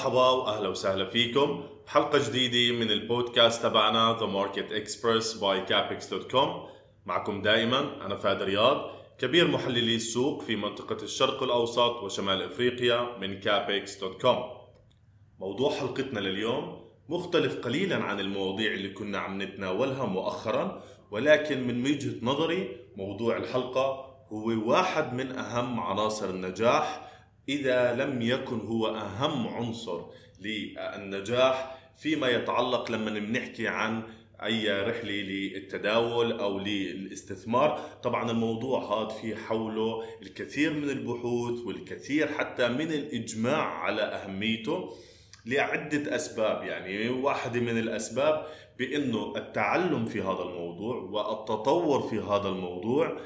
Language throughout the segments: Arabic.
مرحبا وأهلا وسهلا فيكم. بحلقه جديدة من البودكاست تبعنا The Market Express by Capex.com معكم دائما أنا فادي رياض كبير محللي السوق في منطقة الشرق الأوسط وشمال إفريقيا من Capex.com موضوع حلقتنا لليوم مختلف قليلا عن المواضيع اللي كنا عم نتناولها مؤخرا ولكن من وجهة نظري موضوع الحلقة هو واحد من أهم عناصر النجاح إذا لم يكن هو أهم عنصر للنجاح فيما يتعلق لما بنحكي عن أي رحلة للتداول أو للاستثمار. طبعا الموضوع هذا في حوله الكثير من البحوث والكثير حتى من الإجماع على أهميته لعدة أسباب. يعني واحدة من الأسباب بأنه التعلم في هذا الموضوع والتطور في هذا الموضوع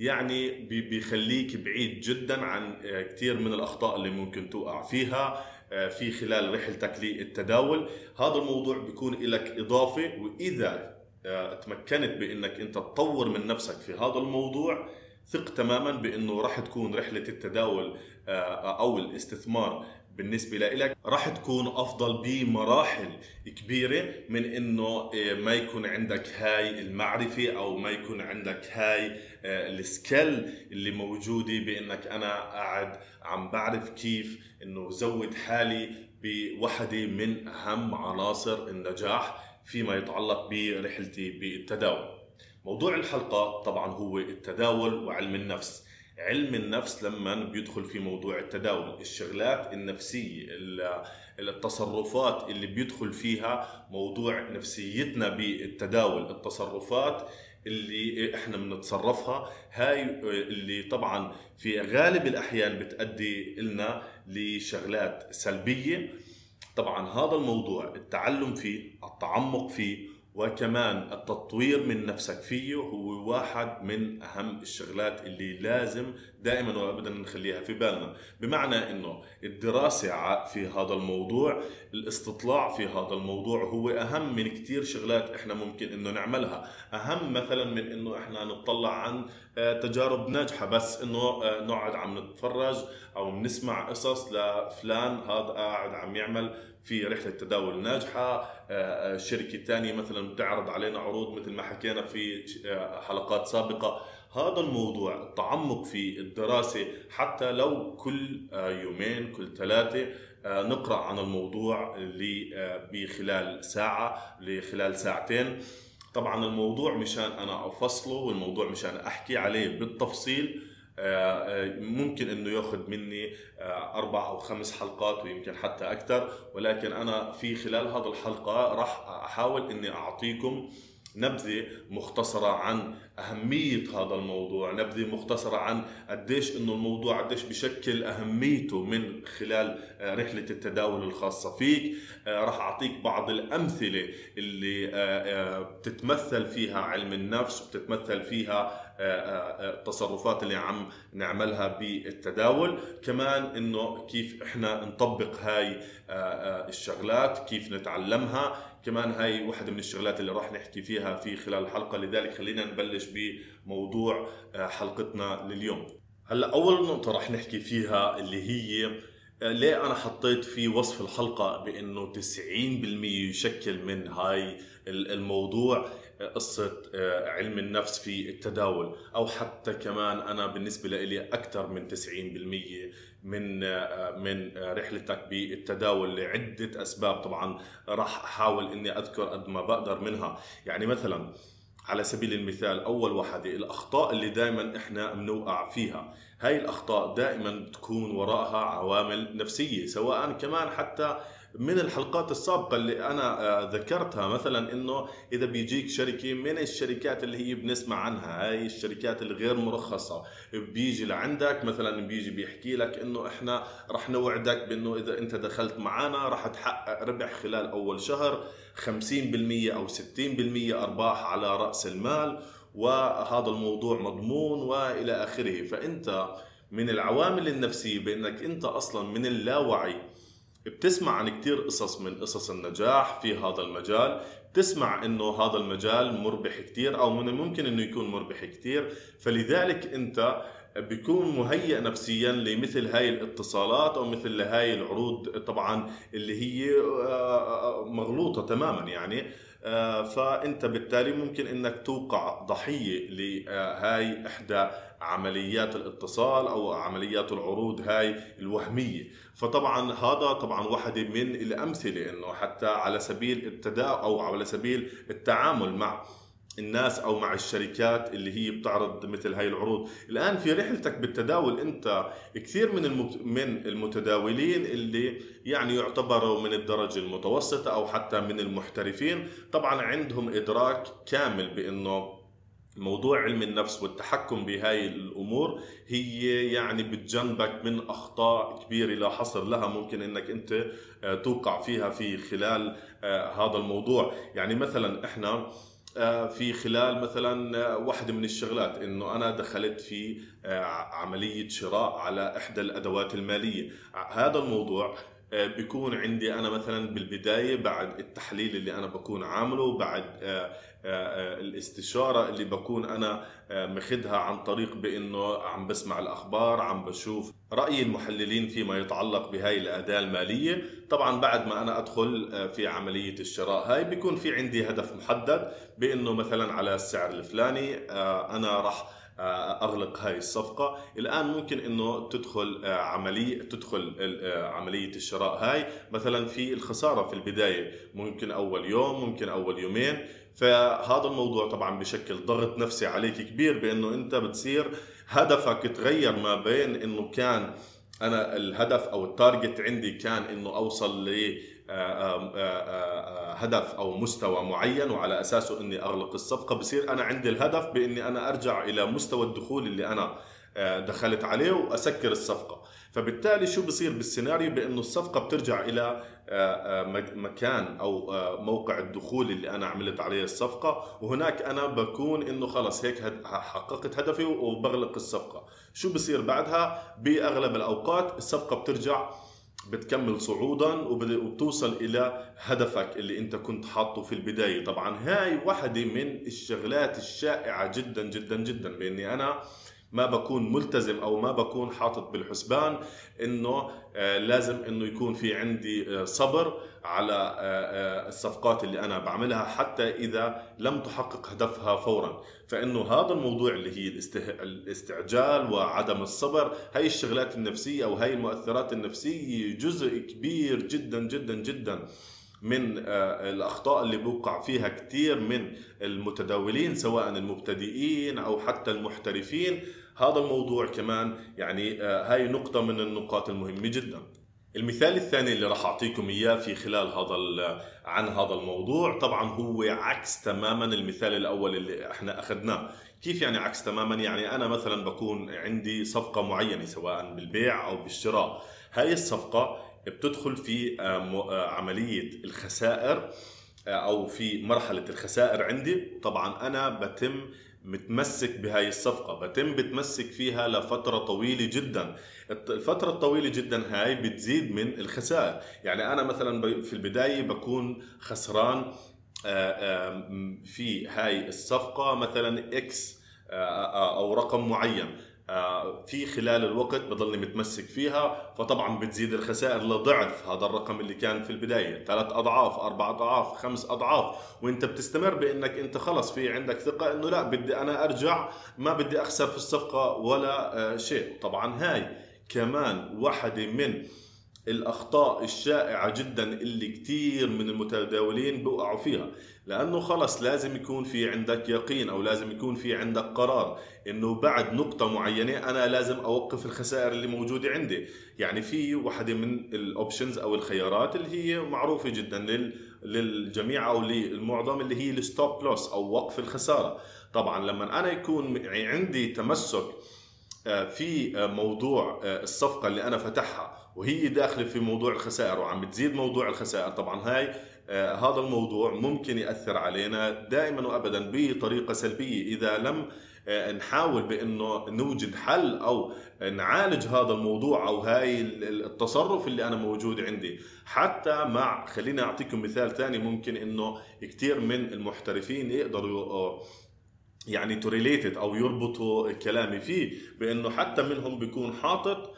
يعني بيخليك بعيد جدا عن آه، كثير من الأخطاء اللي ممكن توقع فيها آه، في خلال رحلتك للتداول. هذا الموضوع بيكون لك إضافة وإذا آه، تمكنت بإنك أنت تطور من نفسك في هذا الموضوع ثق تماما بإنه راح تكون رحلة التداول أو الاستثمار بالنسبة لك راح تكون أفضل بمراحل كبيرة من إنه إيه، ما يكون عندك هاي المعرفة أو ما يكون عندك هاي آه، السكيل اللي موجودة بإنك أنا قاعد عم بعرف كيف إنه زود حالي بوحدة من أهم عناصر النجاح فيما يتعلق برحلتي بالتداول. موضوع الحلقة طبعا هو التداول وعلم النفس. علم النفس لما بيدخل في موضوع التداول الشغلات النفسية التصرفات اللي بيدخل فيها موضوع نفسيتنا بالتداول التصرفات اللي إحنا بنتصرفها هاي اللي طبعا في غالب الأحيان بتؤدي لنا لشغلات سلبية. طبعا هذا الموضوع التعلم فيه التعمق فيه وكمان التطوير من نفسك فيه هو واحد من أهم الشغلات اللي لازم دائما وابدا نخليها في بالنا. بمعنى إنه الدراسة في هذا الموضوع الاستطلاع في هذا الموضوع هو أهم من كثير شغلات إحنا ممكن إنه نعملها. أهم مثلا من إنه إحنا نطلع عن آه، تجارب ناجحة. بس إنه آه، نقعد عم نتفرج أو بنسمع قصص لفلان هذا قاعد عم يعمل. في رحلة تداول ناجحة. آه، شركة ثانية مثلا بتعرض علينا عروض مثل ما حكينا في حلقات سابقة. هذا الموضوع التعمق في الدراسة. حتى لو كل يومين كل ثلاثة نقرأ عن الموضوع بخلال ساعة لخلال ساعتين. طبعا الموضوع مشان أنا أفصله والموضوع مشان أحكي عليه بالتفصيل آه، آه، ممكن إنه ياخذ مني آه، أربع أو خمس حلقات ويمكن حتى أكثر. ولكن أنا في خلال هذه الحلقة راح أحاول إني أعطيكم نبذة مختصرة عن أهمية هذا الموضوع نبذة مختصرة عن قديش إنه الموضوع قديش بشكل أهميته من خلال آه، رحلة التداول الخاصة فيك. آه، راح أعطيك بعض الأمثلة اللي بتتمثل فيها علم النفس وبتتمثل فيها التصرفات اللي عم نعملها بالتداول. كمان إنه كيف إحنا نطبق هاي الشغلات كيف نتعلمها. كمان هاي واحدة من الشغلات اللي راح نحكي فيها في خلال الحلقة. لذلك خلينا نبلش بموضوع آه، حلقتنا لليوم. هلأ أول نقطة راح نحكي فيها اللي هي آه، ليه أنا حطيت في وصف الحلقة بإنه 90% يشكل من هاي الموضوع آه، قصة علم النفس في التداول؟ أو حتى كمان أنا بالنسبة لي أكثر من 90% من من رحلتك بالتداول لعدة أسباب. طبعا راح أحاول إني أذكر قد ما بقدر منها. يعني مثلا على سبيل المثال أول وحدة الأخطاء اللي دائما إحنا بنوقع فيها. هاي الأخطاء دائما بتكون وراءها عوامل نفسية سواء كمان حتى من الحلقات السابقة اللي أنا آه، ذكرتها مثلا إنه إذا بيجيك شركة من الشركات اللي هي بنسمع عنها هاي الشركات الغير مرخصة بيجي لعندك مثلا بيجي بيحكي لك إنه إحنا رح نوعدك بإنه إذا أنت دخلت معنا رح تحقق ربح خلال أول شهر 50% أو 60% أرباح على رأس المال وهذا الموضوع مضمون وإلى آخره. فأنت من العوامل النفسية بإنك أنت أصلا من اللاوعي بتسمع عن كثير قصص من قصص النجاح في هذا المجال. بتسمع إنه هذا المجال مربح كثير أو من الممكن إنه يكون مربح كثير فلذلك أنت بيكون مهيئ نفسيا لمثل هاي الاتصالات أو مثل هاي العروض طبعا اللي هي مغلوطة تماما يعني. فأنت بالتالي ممكن إنك توقع ضحية لهاي إحدى عمليات الاتصال أو عمليات العروض هاي الوهمية. فطبعا هذا طبعا واحدة من الأمثلة إنه حتى على سبيل التداول أو على سبيل التعامل مع الناس أو مع الشركات اللي هي بتعرض مثل هاي العروض. الآن في رحلتك بالتداول أنت كثير من من المتداولين اللي يعني يعتبروا من الدرجة المتوسطة أو حتى من المحترفين طبعا عندهم إدراك كامل بأنه موضوع علم النفس والتحكم بهاي الأمور هي يعني بتجنبك من أخطاء كبيرة لا حصر لها ممكن إنك أنت آه، توقع فيها في خلال آه، هذا الموضوع. يعني مثلا إحنا في خلال مثلا واحدة من الشغلات إنه أنا دخلت في عملية شراء على إحدى الأدوات المالية. هذا الموضوع بيكون عندي أنا مثلا بالبداية بعد التحليل اللي أنا بكون عامله بعد آه، آه، الاستشارة اللي بكون أنا آه، مخدها عن طريق بإنه عم بسمع الأخبار عم بشوف رأي المحللين فيما يتعلق بهاي الأداة المالية. طبعا بعد ما أنا أدخل في عملية الشراء هاي بيكون في عندي هدف محدد بإنه مثلا على السعر الفلاني أنا راح أغلق هاي الصفقة. الآن ممكن إنه تدخل عملية تدخل عملية الشراء هاي. مثلا في الخسارة في البداية ممكن أول يوم ممكن أول يومين. فهذا الموضوع طبعا بشكل ضغط نفسي عليك كبير بإنه أنت بتصير هدفك تغير ما بين إنه كان أنا الهدف أو التارجت عندي كان إنه أوصل ل آه، آه، آه، هدف أو مستوى معين وعلى أساسه إني أغلق الصفقة. بصير أنا عندي الهدف بإني أنا أرجع إلى مستوى الدخول اللي أنا دخلت عليه وأسكر الصفقة. فبالتالي شو بصير بالسيناريو؟ بإنه الصفقة بترجع إلى آه، آه، مكان أو آه، موقع الدخول اللي أنا عملت عليه الصفقة. وهناك أنا بكون إنه خلص هيك حققت هدفي وبغلق الصفقة. شو بصير بعدها؟ بأغلب الأوقات الصفقة بترجع بتكمل صعودا وبتوصل إلى هدفك اللي أنت كنت حاطه في البداية. طبعا هاي واحدة من الشغلات الشائعة جدا جدا جدا باني أنا ما بكون ملتزم أو ما بكون حاطط بالحسبان إنه آه، لازم إنه يكون في عندي آه، صبر على آه، الصفقات اللي أنا بعملها حتى إذا لم تحقق هدفها فورا. فإنه هذا الموضوع اللي هي الاستعجال وعدم الصبر هاي الشغلات النفسية أو هاي المؤثرات النفسية جزء كبير جدا جدا جدا من الأخطاء اللي بوقع فيها كثير من المتداولين سواء المبتدئين أو حتى المحترفين. هذا الموضوع كمان يعني آه، هاي نقطة من النقاط المهمة جدا. المثال الثاني اللي راح أعطيكم إياه في خلال هذا عن هذا الموضوع طبعا هو عكس تماما المثال الأول اللي إحنا أخذناه. كيف يعني عكس تماما؟ يعني أنا مثلا بكون عندي صفقة معينة سواء بالبيع أو بالشراء. هاي الصفقة بتدخل في آه، آه، عملية الخسائر أو في مرحلة الخسائر عندي. طبعا أنا بتم متمسك بهاي الصفقة. بتم بتمسك فيها لفترة طويلة جدا. الفترة الطويلة جدا هاي بتزيد من الخسائر. يعني أنا مثلا في البداية بكون خسران في هاي الصفقة مثلا إكس أو رقم معين. آه، في خلال الوقت بضلني متمسك فيها فطبعا بتزيد الخسائر لضعف هذا الرقم اللي كان في البداية. ثلاث أضعاف أربع أضعاف خمس أضعاف. وأنت بتستمر بإنك أنت خلص في عندك ثقة إنه لا بدي أنا أرجع ما بدي أخسر في الصفقة ولا آه، شيء. طبعا هاي كمان واحدة من الأخطاء الشائعة جدا اللي كثير من المتداولين بوقعوا فيها. لأنه خلص لازم يكون في عندك يقين أو لازم يكون في عندك قرار إنه بعد نقطة معينة أنا لازم أوقف الخسائر اللي موجودة عندي. يعني في واحدة من ال options أو الخيارات اللي هي معروفة جدا للجميع أو للمعظم اللي هي ال stop loss أو وقف الخسارة. طبعا لما أنا يكون عندي تمسك آه، في آه، موضوع آه، الصفقة اللي أنا فتحها وهي داخلة في موضوع الخسائر وعم بتزيد موضوع الخسائر. طبعا هاي آه هذا الموضوع ممكن يأثر علينا دائما وابدا بطريقة سلبية. إذا لم آه نحاول بإنه نوجد حل أو نعالج هذا الموضوع أو هاي التصرف اللي أنا موجود عندي. حتى مع خليني أعطيكم مثال ثاني ممكن إنه كثير من المحترفين يقدروا آه، يعني to relate أو يربطوا كلامي فيه بإنه حتى منهم بيكون حاطط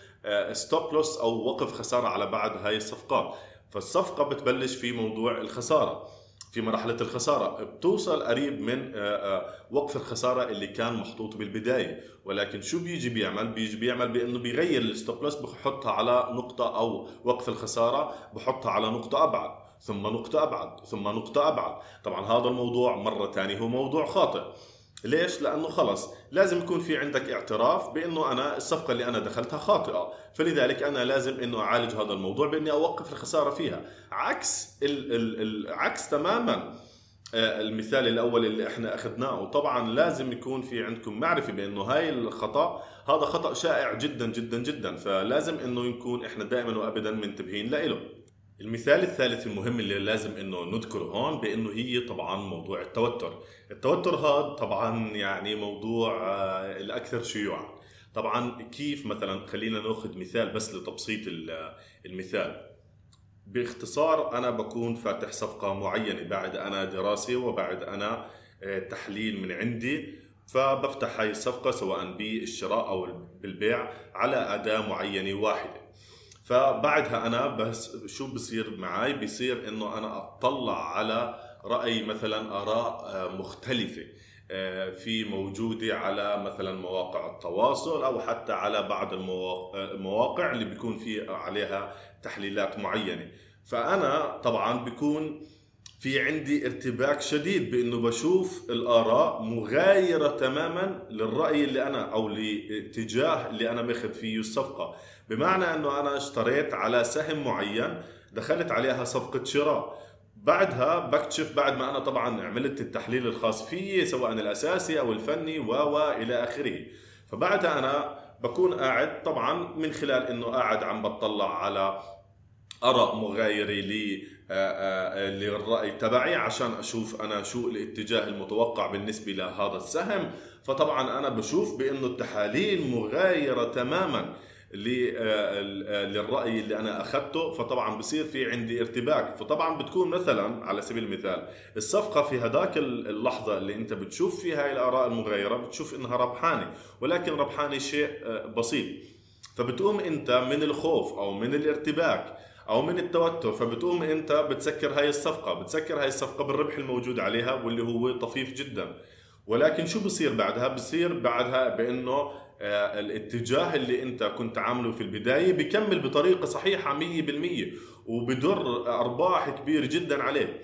stop loss أو وقف خسارة على بعض هاي الصفقات فالصفقة بتبلش في موضوع الخسارة في مرحلة الخسارة. بتوصل قريب من آه، آه، وقف الخسارة اللي كان محطوط بالبداية. ولكن شو بيجي بيعمل؟ بيجي بيعمل بأنه بيغير الستوب لوس بحطها على نقطة أو وقف الخسارة بحطها على نقطة أبعد ثم نقطة أبعد ثم نقطة أبعد. طبعا هذا الموضوع مرة ثانية هو موضوع خاطئ. ليش؟ لأنه خلص لازم يكون في عندك اعتراف بأنه أنا الصفقة اللي أنا دخلتها خاطئة. فلذلك أنا لازم أنه أعالج هذا الموضوع بأني أوقف الخسارة فيها. عكس ال ال عكس تماما آه، المثال الأول اللي إحنا أخذناه. وطبعا لازم يكون في عندكم معرفة بأنه هاي الخطأ هذا خطأ شائع جدا جدا جدا. فلازم أنه نكون إحنا دائما وابدا منتبهين له المثال الثالث المهم اللي لازم إنه نذكره هون بإنه هي طبعا موضوع التوتر. التوتر هذا طبعا يعني موضوع آه، الأكثر شيوعا. طبعا كيف مثلا خلينا نأخذ مثال بس لتبسيط المثال. باختصار أنا بكون فاتح صفقة معينة بعد أنا دراسة وبعد أنا آه، تحليل من عندي فبفتح هاي الصفقة سواء بالشراء أو بالبيع على أداة معينة واحدة. فبعدها أنا بس شو بصير معي بصير إنه أنا أطلع على رأي مثلا آراء آه، مختلفة آه، في موجودة على مثلا مواقع التواصل أو حتى على بعض المواقع اللي بيكون في عليها تحليلات معينة. فأنا طبعا بيكون في عندي ارتباك شديد بإنه بشوف الآراء مغايرة تماما للرأي اللي أنا أو لاتجاه اللي أنا ماخذ فيه الصفقة. بمعنى إنه أنا اشتريت على سهم معين دخلت عليها صفقة شراء. بعدها بكتشف بعد ما أنا طبعا عملت التحليل الخاص فيي سواء الأساسي أو الفني و إلى آخره. فبعدها أنا بكون قاعد طبعا من خلال إنه قاعد عم بطلع على آراء مغايرة لي للرأي تبعي عشان أشوف أنا شو الاتجاه المتوقع بالنسبة لهذا السهم. فطبعا أنا بشوف بأنه التحاليل مغايرة تماما للرأي اللي أنا أخذته. فطبعا بصير في عندي ارتباك. فطبعا بتكون مثلا على سبيل المثال الصفقة في هذاك اللحظة اللي أنت بتشوف فيها هاي الآراء المغايرة بتشوف إنها ربحانة ولكن ربحانة شيء بسيط. فبتقوم أنت من الخوف أو من الارتباك أو من التوتر فبتقوم أنت بتسكر هاي الصفقة بتسكر هاي الصفقة بالربح الموجود عليها واللي هو طفيف جدا. ولكن شو بصير بعدها؟ بصير بعدها بأنه آه، الاتجاه اللي أنت كنت عامله في البداية بكمل بطريقة صحيحة 100% وبدر أرباح كبير جدا عليه.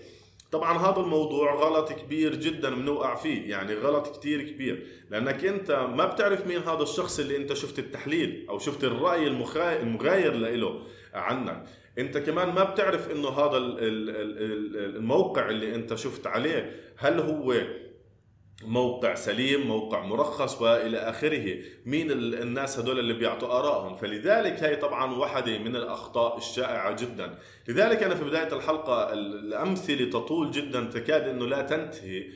طبعا هذا الموضوع غلط كبير جدا بنوقع فيه يعني غلط كتير كبير. لأنك أنت ما بتعرف مين هذا الشخص اللي أنت شفت التحليل أو شفت الرأي المغاير له عنك. انت كمان ما بتعرف انه هذا الموقع اللي انت شفت عليه هل هو موقع سليم موقع مرخص وإلى آخره. مين الناس هدول اللي بيعطوا آرائهم؟ فلذلك هي طبعا واحدة من الأخطاء الشائعة جدا. لذلك أنا في بداية الحلقة الأمثلة تطول جدا تكاد إنه لا تنتهي.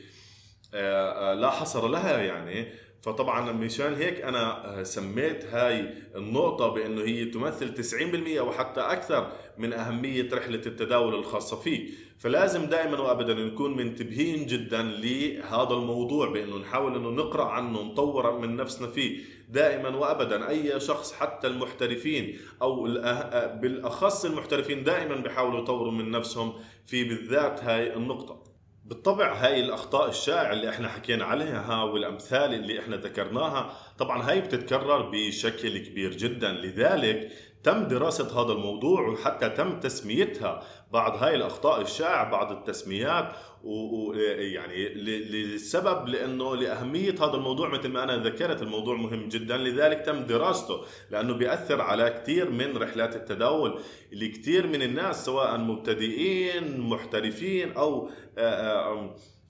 آه، آه، لا حصر لها يعني. فطبعا مشان هيك أنا آه، سميت هاي النقطة بأنه هي تمثل 90% وحتى أكثر من أهمية رحلة التداول الخاصة فيك. فلازم دائما وابدا نكون منتبهين جدا لهذا الموضوع بأنه نحاول إنه نقرأ عنه نطور من نفسنا فيه دائما وابدا. أي شخص حتى المحترفين أو آه، بالأخص المحترفين دائما بيحاولوا يطوروا من نفسهم في بالذات هاي النقطة. بالطبع هاي الأخطاء الشائعة اللي إحنا حكينا عليها والأمثال اللي إحنا ذكرناها طبعا هاي بتتكرر بشكل كبير جدا. لذلك تم دراسة هذا الموضوع وحتى تم تسميتها بعض هاي الأخطاء الشائعة بعض التسميات ويعني للسبب لأنه لأهمية هذا الموضوع مثل ما أنا ذكرت الموضوع مهم جدا لذلك تم دراسته لأنه بيأثر على كثير من رحلات التداول اللي كثير من الناس سواء مبتدئين محترفين أو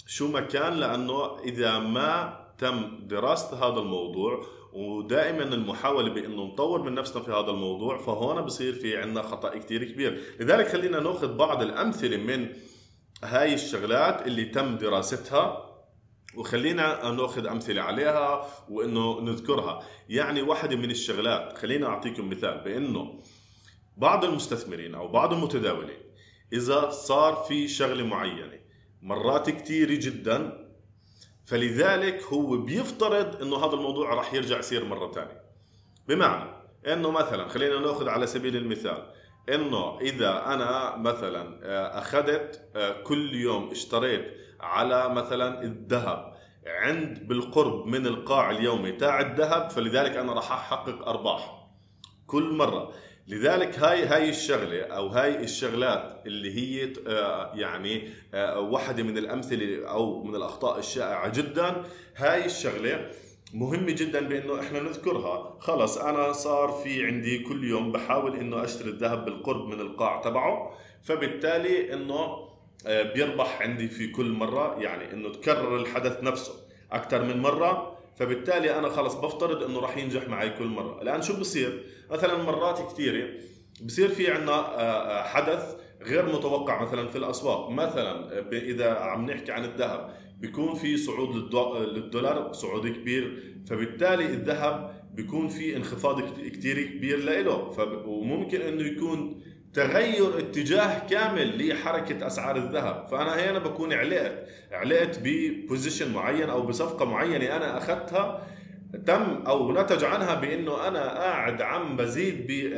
شو ما كان لأنه إذا ما تم دراسة هذا الموضوع ودائما المحاولة بإنه نطور من نفسنا في هذا الموضوع فهون بصير في عندنا خطأ كثير كبير. لذلك خلينا نأخذ بعض الأمثلة من هاي الشغلات اللي تم دراستها وخلينا نأخذ أمثلة عليها وإنه نذكرها. يعني واحدة من الشغلات خلينا أعطيكم مثال بإنه بعض المستثمرين أو بعض المتداولين إذا صار في شغلة معينة مرات كثيره جدا فلذلك هو بيفترض إنه هذا الموضوع راح يرجع يصير مرة ثانية بمعنى إنه مثلا خلينا نأخذ على سبيل المثال إنه إذا أنا مثلا آه، أخذت آه، كل يوم اشتريت على مثلا الذهب عند بالقرب من القاع اليومي تاع الذهب فلذلك أنا راح أحقق أرباح. كل مرة. لذلك هاي هاي الشغلة أو هاي الشغلات اللي هي آه، يعني واحدة من الأمثلة أو من الأخطاء الشائعة جدا هاي الشغلة مهمة جدا بإنه إحنا نذكرها. خلص أنا صار في عندي كل يوم بحاول إنه أشتري الذهب بالقرب من القاع تبعه فبالتالي إنه آه، بيربح عندي في كل مرة يعني إنه تكرر الحدث نفسه أكثر من مرة. فبالتالي أنا خلص بفترض إنه راح ينجح معي كل مرة. الآن شو بصير؟ مثلا مرات كثيرة بصير في عندنا آه، آه، حدث غير متوقع مثلا في الأسواق. مثلا إذا عم نحكي عن الذهب بيكون في صعود للدولار صعود كبير. فبالتالي الذهب بيكون في انخفاض كتير كبير له وممكن إنه يكون تغير اتجاه كامل لحركة أسعار الذهب. فأنا هنا بكون علقت علقت ببوزيشن معين أو بصفقة معينة أنا أخذتها. تم أو نتج عنها بإنه أنا قاعد عم بزيد ب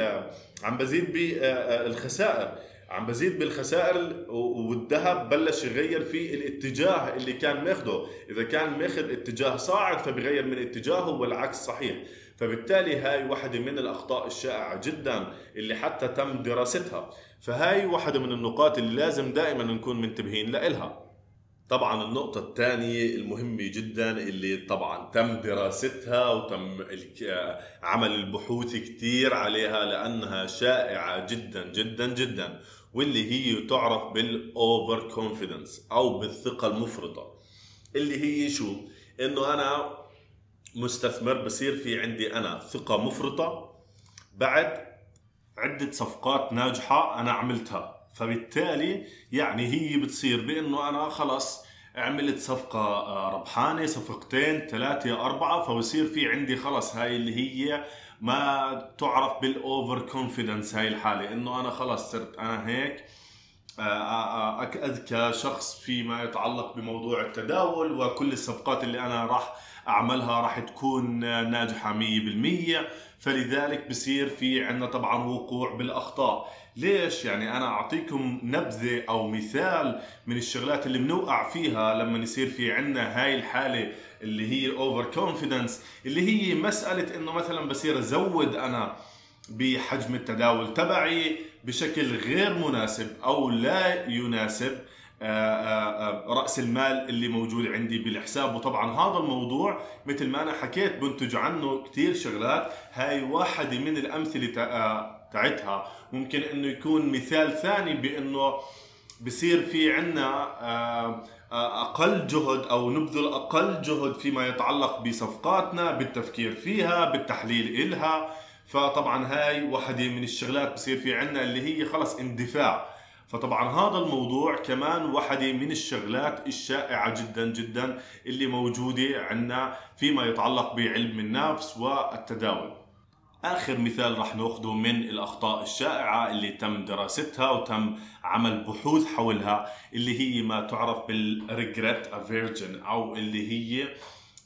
عم بزيد بالخسائر عم بزيد بالخسائر والذهب بلش يغير في الاتجاه اللي كان ماخده. إذا كان ماخذ اتجاه صاعد فبغير من اتجاهه والعكس صحيح. فبالتالي هاي واحدة من الأخطاء الشائعة جدا اللي حتى تم دراستها. فهاي واحدة من النقاط اللي لازم دائما نكون منتبهين لإلها. طبعا النقطة الثانية المهمة جدا اللي طبعا تم دراستها وتم عمل البحوث كثير عليها لأنها شائعة جدا جدا جدا واللي هي تعرف بال overconfidence أو بالثقة المفرطة. اللي هي شو؟ إنه أنا مستثمر بصير في عندي أنا ثقة مفرطة بعد عدة صفقات ناجحة أنا عملتها. فبالتالي يعني هي بتصير بإنه أنا خلص عملت صفقة آه، ربحانة صفقتين ثلاثة أربعة فبصير في عندي خلص هاي اللي هي ما تعرف بال overconfidence هاي الحالة. إنه أنا خلص صرت أنا هيك أذكى شخص فيما يتعلق بموضوع التداول وكل الصفقات اللي أنا راح أعملها راح تكون ناجحة 100% فلذلك بصير في عندنا طبعا وقوع بالأخطاء. ليش؟ يعني أنا أعطيكم نبذة أو مثال من الشغلات اللي بنوقع فيها لما يصير في عندنا هاي الحالة اللي هي overconfidence اللي هي مسألة إنه مثلا بصير أزود أنا بحجم التداول تبعي بشكل غير مناسب أو لا يناسب آه، آه، آه، رأس المال اللي موجود عندي بالحساب. وطبعا هذا الموضوع مثل ما أنا حكيت بنتج عنه كثير شغلات. هاي واحدة من الأمثلة تاعتها ممكن إنه يكون مثال ثاني بإنه بصير في عنا أقل جهد أو نبذل أقل جهد فيما يتعلق بصفقاتنا بالتفكير فيها بالتحليل إلها. فطبعا هاي واحدة من الشغلات بصير في عنا اللي هي خلص اندفاع. فطبعا هذا الموضوع كمان واحدة من الشغلات الشائعة جدا جدا اللي موجودة عندنا فيما يتعلق بعلم النفس والتداول. آخر مثال راح نأخذه من الأخطاء الشائعة اللي تم دراستها وتم عمل بحوث حولها اللي هي ما تعرف بال regret aversion أو اللي هي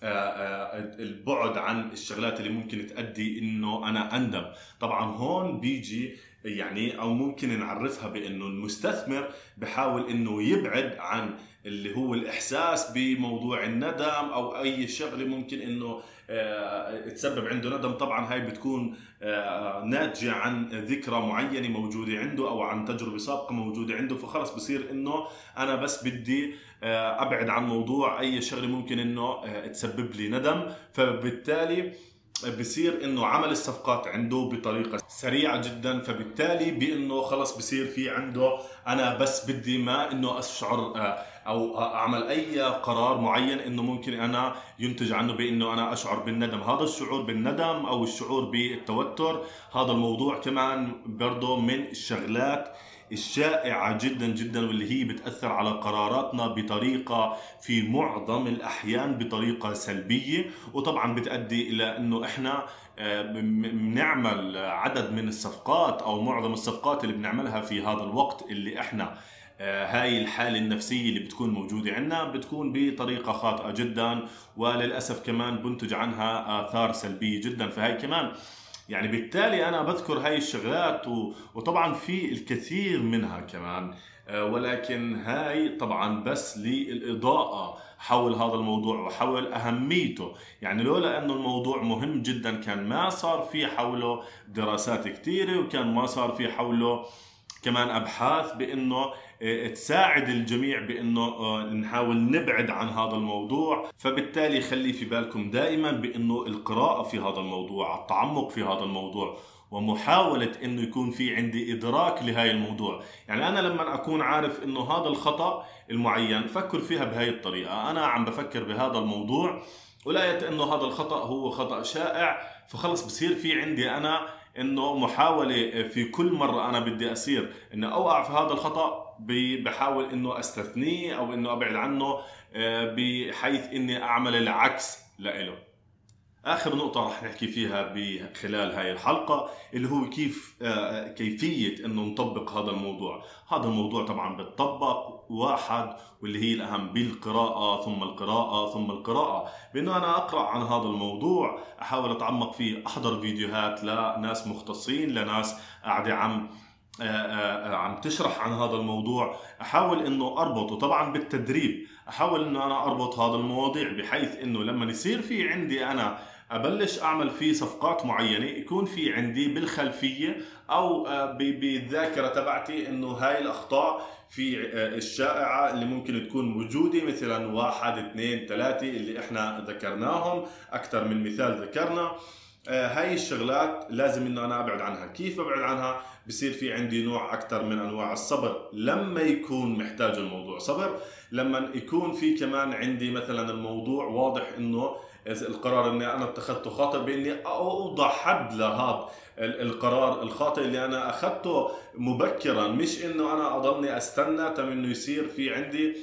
البعد عن الشغلات اللي ممكن تؤدي إنه أنا أندم. طبعا هون بيجي يعني أو ممكن نعرفها بإنه المستثمر بحاول إنه يبعد عن اللي هو الإحساس بموضوع الندم أو أي شغلة ممكن إنه آه، تسبب عنده ندم. طبعا هاي بتكون آه، ناتجة عن ذكرى معينة موجودة عنده أو عن تجربة سابقة موجودة عنده. فخلص بصير إنه أنا بس بدي آه، أبعد عن موضوع أي شغلة ممكن إنه تسبب لي ندم. فبالتالي بصير إنه عمل الصفقات عنده بطريقة سريعة جدا فبالتالي بإنه خلص بصير في عنده أنا بس بدي ما إنه أشعر آه، أو أعمل أي قرار معين إنه ممكن أنا ينتج عنه بإنه أنا أشعر بالندم. هذا الشعور بالندم أو الشعور بالتوتر هذا الموضوع كمان برضه من الشغلات الشائعة جدا جدا واللي هي بتأثر على قراراتنا بطريقة في معظم الأحيان بطريقة سلبية. وطبعا بتأدي إلى أنه إحنا آه، بنعمل عدد من الصفقات أو معظم الصفقات اللي بنعملها في هذا الوقت اللي إحنا آه، هاي الحالة النفسية اللي بتكون موجودة عندنا بتكون بطريقة خاطئة جدا. وللأسف كمان بنتج عنها آثار سلبية جدا. فهي كمان يعني بالتالي أنا بذكر هاي الشغلات وطبعا في الكثير منها كمان. آه، ولكن هاي طبعا بس للإضاءة حول هذا الموضوع وحول أهميته. يعني لولا أنه الموضوع مهم جدا كان ما صار في حوله دراسات كثيرة وكان ما صار في حوله كمان أبحاث بأنه آه، تساعد الجميع بأنه آه، نحاول نبعد عن هذا الموضوع. فبالتالي خلي في بالكم دائما بأنه القراءة في هذا الموضوع التعمق في هذا الموضوع ومحاولة إنه يكون في عندي إدراك لهاي الموضوع. يعني أنا لما أكون عارف إنه هذا الخطأ المعين فكر فيها بهاي الطريقة. أنا عم بفكر بهذا الموضوع. ولقيت إنه هذا الخطأ هو خطأ شائع فخلص بصير في عندي أنا إنه محاولة في كل مرة أنا بدي أصير إنه اوقع في هذا الخطأ بحاول إنه أستثنيه أو إنه أبعد عنه آه، بحيث إني أعمل العكس لإله. آخر نقطة رح نحكي فيها خلال هاي الحلقة اللي هو كيف آه، كيفية إنه نطبق هذا الموضوع، هذا الموضوع طبعا بتطبق واحد واللي هي الأهم بالقراءة ثم القراءة ثم القراءة، بإنه أنا أقرأ عن هذا الموضوع، أحاول أتعمق فيه، أحضر فيديوهات لناس مختصين، لناس قاعدة عم عم تشرح عن هذا الموضوع. أحاول إنه أربطه طبعا بالتدريب. أحاول إنه أنا أربط هذا المواضيع بحيث إنه لما يصير في عندي أنا أبلش أعمل فيه صفقات معينة يكون في عندي بالخلفية أو آه، بالذاكرة تبعتي إنه هاي الأخطاء في الشائعة اللي ممكن تكون موجوده مثلا واحد اثنين ثلاثة اللي إحنا ذكرناهم. أكثر من مثال ذكرنا. هاي الشغلات لازم إنه أنا أبعد عنها. كيف أبعد عنها؟ بصير في عندي نوع أكثر من أنواع الصبر. لما يكون محتاج الموضوع صبر لما يكون في كمان عندي مثلا الموضوع واضح إنه القرار إني أنا اتخذته خاطئ بإني اوضع حد لهذا القرار الخاطئ اللي أنا أخذته مبكرا. مش إنه أنا أضلني أستنى تم إنه يصير في عندي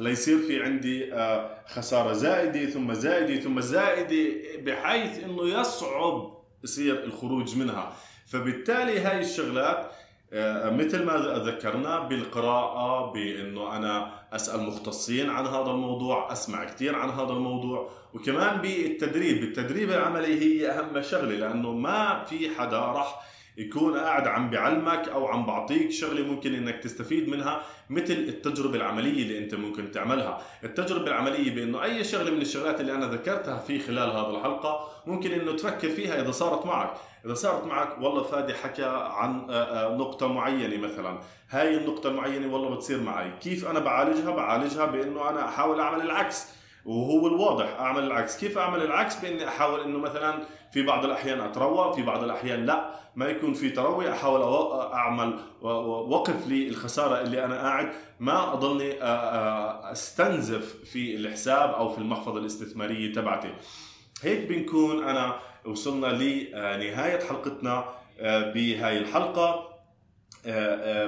ليصير في عندي آه، خسارة زائدة ثم زائدة ثم زائدة بحيث إنه يصعب يصير الخروج منها. فبالتالي هاي الشغلات آه، مثل ما ذكرنا بالقراءة بأنه أنا أسأل مختصين عن هذا الموضوع أسمع كثير عن هذا الموضوع وكمان بالتدريب. التدريب العملي هي أهم شغلة لأنه ما في حدا راح يكون قاعد عم بعلمك أو عم بعطيك شغلة ممكن إنك تستفيد منها مثل التجربة العملية اللي أنت ممكن تعملها، التجربة العملية بإنه أي شغلة من الشغلات اللي أنا ذكرتها في خلال هذه الحلقة ممكن إنه تفكر فيها إذا صارت معك، إذا صارت معك والله فادي حكى عن آه، آه، نقطة معينة مثلا، هاي النقطة المعينة والله بتصير معي، كيف أنا بعالجها؟ بعالجها بإنه أنا أحاول أعمل العكس. وهو الواضح أعمل العكس. كيف أعمل العكس؟ بإني أحاول إنه مثلا في بعض الأحيان أتروى في بعض الأحيان لا. ما يكون في تروي أحاول أعمل وقف لي الخساره اللي أنا قاعد. ما أضلني أستنزف في الحساب أو في المحفظة الاستثمارية تبعتي. هيك بنكون أنا وصلنا لنهاية حلقتنا بهاي الحلقة.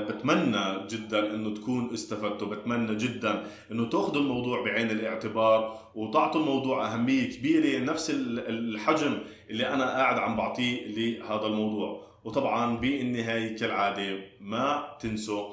بتمنى جدا إنه تكون استفدتوا بتمنى جدا إنه تأخذوا الموضوع بعين الاعتبار وتعطوا الموضوع أهمية كبيرة نفس الحجم اللي أنا قاعد عم بعطيه لهذا الموضوع. وطبعا بالنهاية كالعادة ما تنسوا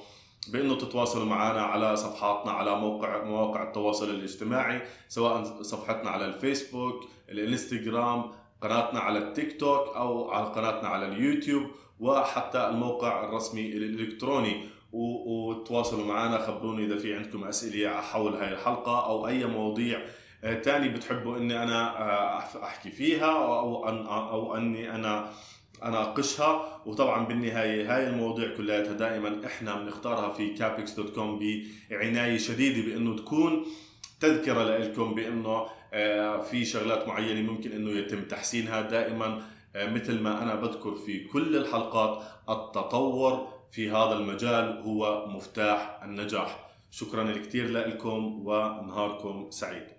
بإنه تتواصلوا معنا على صفحاتنا على موقع مواقع التواصل الاجتماعي سواء صفحتنا على الفيسبوك الانستغرام قناتنا على التيك توك أو على قناتنا على اليوتيوب وحتى الموقع الرسمي الإلكتروني. وتواصلوا معنا خبروني إذا في عندكم أسئلة حول هاي الحلقة أو أي مواضيع تاني بتحبوا إني أنا آه، أحكي فيها أو أن أو أني أنا أناقشها. وطبعا بالنهاية هاي المواضيع كلها دائما إحنا بنختارها في Capex.com بعناية شديدة بإنه تكون تذكرة لكم بإنه في شغلات معينة ممكن إنه يتم تحسينها. دائما آه، مثل ما أنا بذكر في كل الحلقات التطور في هذا المجال هو مفتاح النجاح. شكرا كثير لكم ونهاركم سعيد.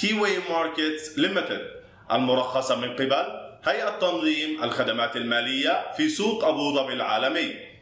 Key Way Markets Limited المرخصة من قبل هيئة تنظيم الخدمات المالية في سوق أبو ظبي العالمي.